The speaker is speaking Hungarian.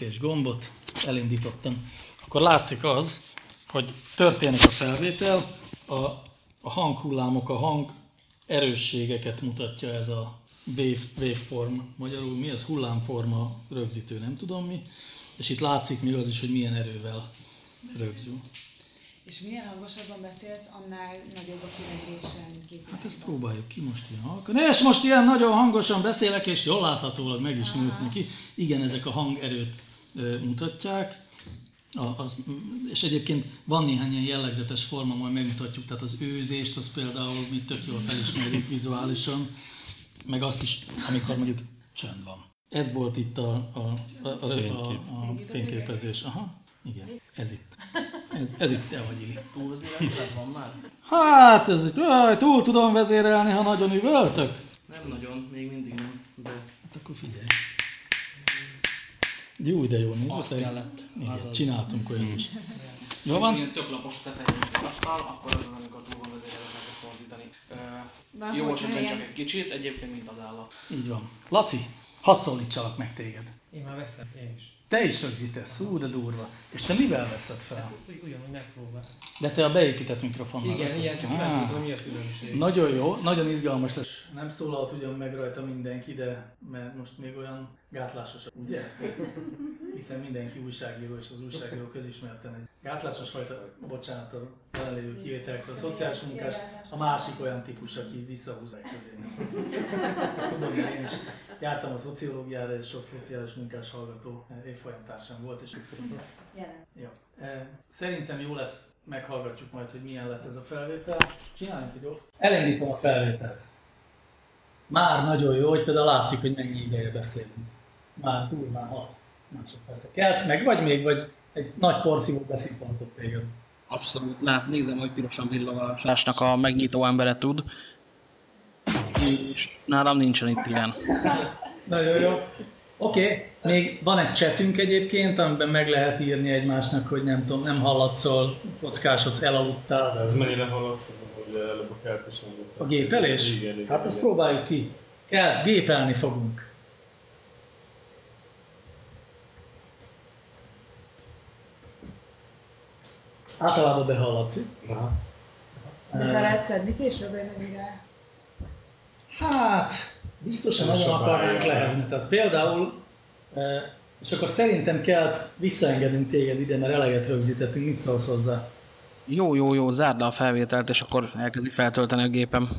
és gombot elindítottam, akkor látszik az, hogy történik a felvétel, a, a hanghullámok, a hang erősségeket mutatja ez a wave, waveform, magyarul mi az hullámforma rögzítő, nem tudom mi, és itt látszik még az is, hogy milyen erővel rögzül. És minél hangosabban beszélsz, annál nagyobb a Hát ezt próbáljuk ki most ilyen halkan. És most ilyen nagyon hangosan beszélek, és jól láthatólag meg is nőtt neki. Igen, ezek a hangerőt mutatják. A, az, és egyébként van néhány ilyen jellegzetes forma, majd megmutatjuk, tehát az őzést, az például mi tök jól felismerjük vizuálisan, meg azt is, amikor mondjuk csönd van. Ez volt itt a, a, a, a, a, a fényképezés. Aha, igen, ez itt. Ez, ez itt te vagy, Ili. Túlvezérelted van már? Hát, ez itt, jaj, túl tudom vezérelni, ha nagyon üvöltök. Nem nagyon, még mindig nem, de Hát akkor figyelj. Jó, de jó nézd. Azt kellett. Igen, Azaz. csináltunk olyan is. Jó van? Ilyen tök lapos tetején az asztal, akkor az az, amikor túl van vezérelve, meg ezt torzítani. Már Jó csak egy kicsit, egyébként mint az állat. Így van. Laci, hadd szólítsalak meg téged. Én már veszem, én is. Te is rögzítesz, hú, de durva. És te mivel veszed fel? Ugy, ugyanúgy megpróbál. De te a beépített mikrofonnal Igen, veszed. igen, csak kíváncsi tudom, mi a különbség. Nagyon jó, nagyon izgalmas lesz. Nem szólalt ugyan meg rajta mindenki, de mert most még olyan gátlásos, ugye? Hiszen mindenki újságíró, és az újságíró közismerten egy gátlásos fajta, bocsánat a jelenlévő kivételekről, a szociális munkás, a másik olyan típus, aki visszahúz meg közé. Tudom, mert én is jártam a szociológiára, és sok szociális munkás hallgató évfolyamtársam volt, és Jelen. jó. Eh, Szerintem jó lesz, meghallgatjuk majd, hogy milyen lett ez a felvétel. Csináljunk egy oszt. Elindítom a felvételt. Már nagyon jó, hogy például látszik, hogy mennyi ideje beszélünk. Már durván 6 másodpercek. Kelt meg vagy még, vagy egy nagy porszívó beszippantott téged. Abszolút. Lát, nézem, hogy pirosan villog a sásnak a megnyitó embere tud. És nálam nincsen itt ilyen. Nagyon jó. Oké, okay. még van egy chatünk egyébként, amiben meg lehet írni egymásnak, hogy nem tudom, nem hallatszol, kockásodsz, elaludtál. De ez mennyire hallatszó, hogy előbb a kertesen A gépelés? Igen, igen. Hát azt igen. próbáljuk ki. Kell, gépelni fogunk. Általában behallatszik. Aha. De fel lehet szedni később, vagy? Hát, biztosan nagyon akarnánk lehetni. Tehát például, eh, és akkor szerintem kell visszaengednünk téged ide, mert eleget rögzítettünk, mit szólsz hozzá? Jó, jó, jó, zárd le a felvételt, és akkor elkezdi feltölteni a gépem.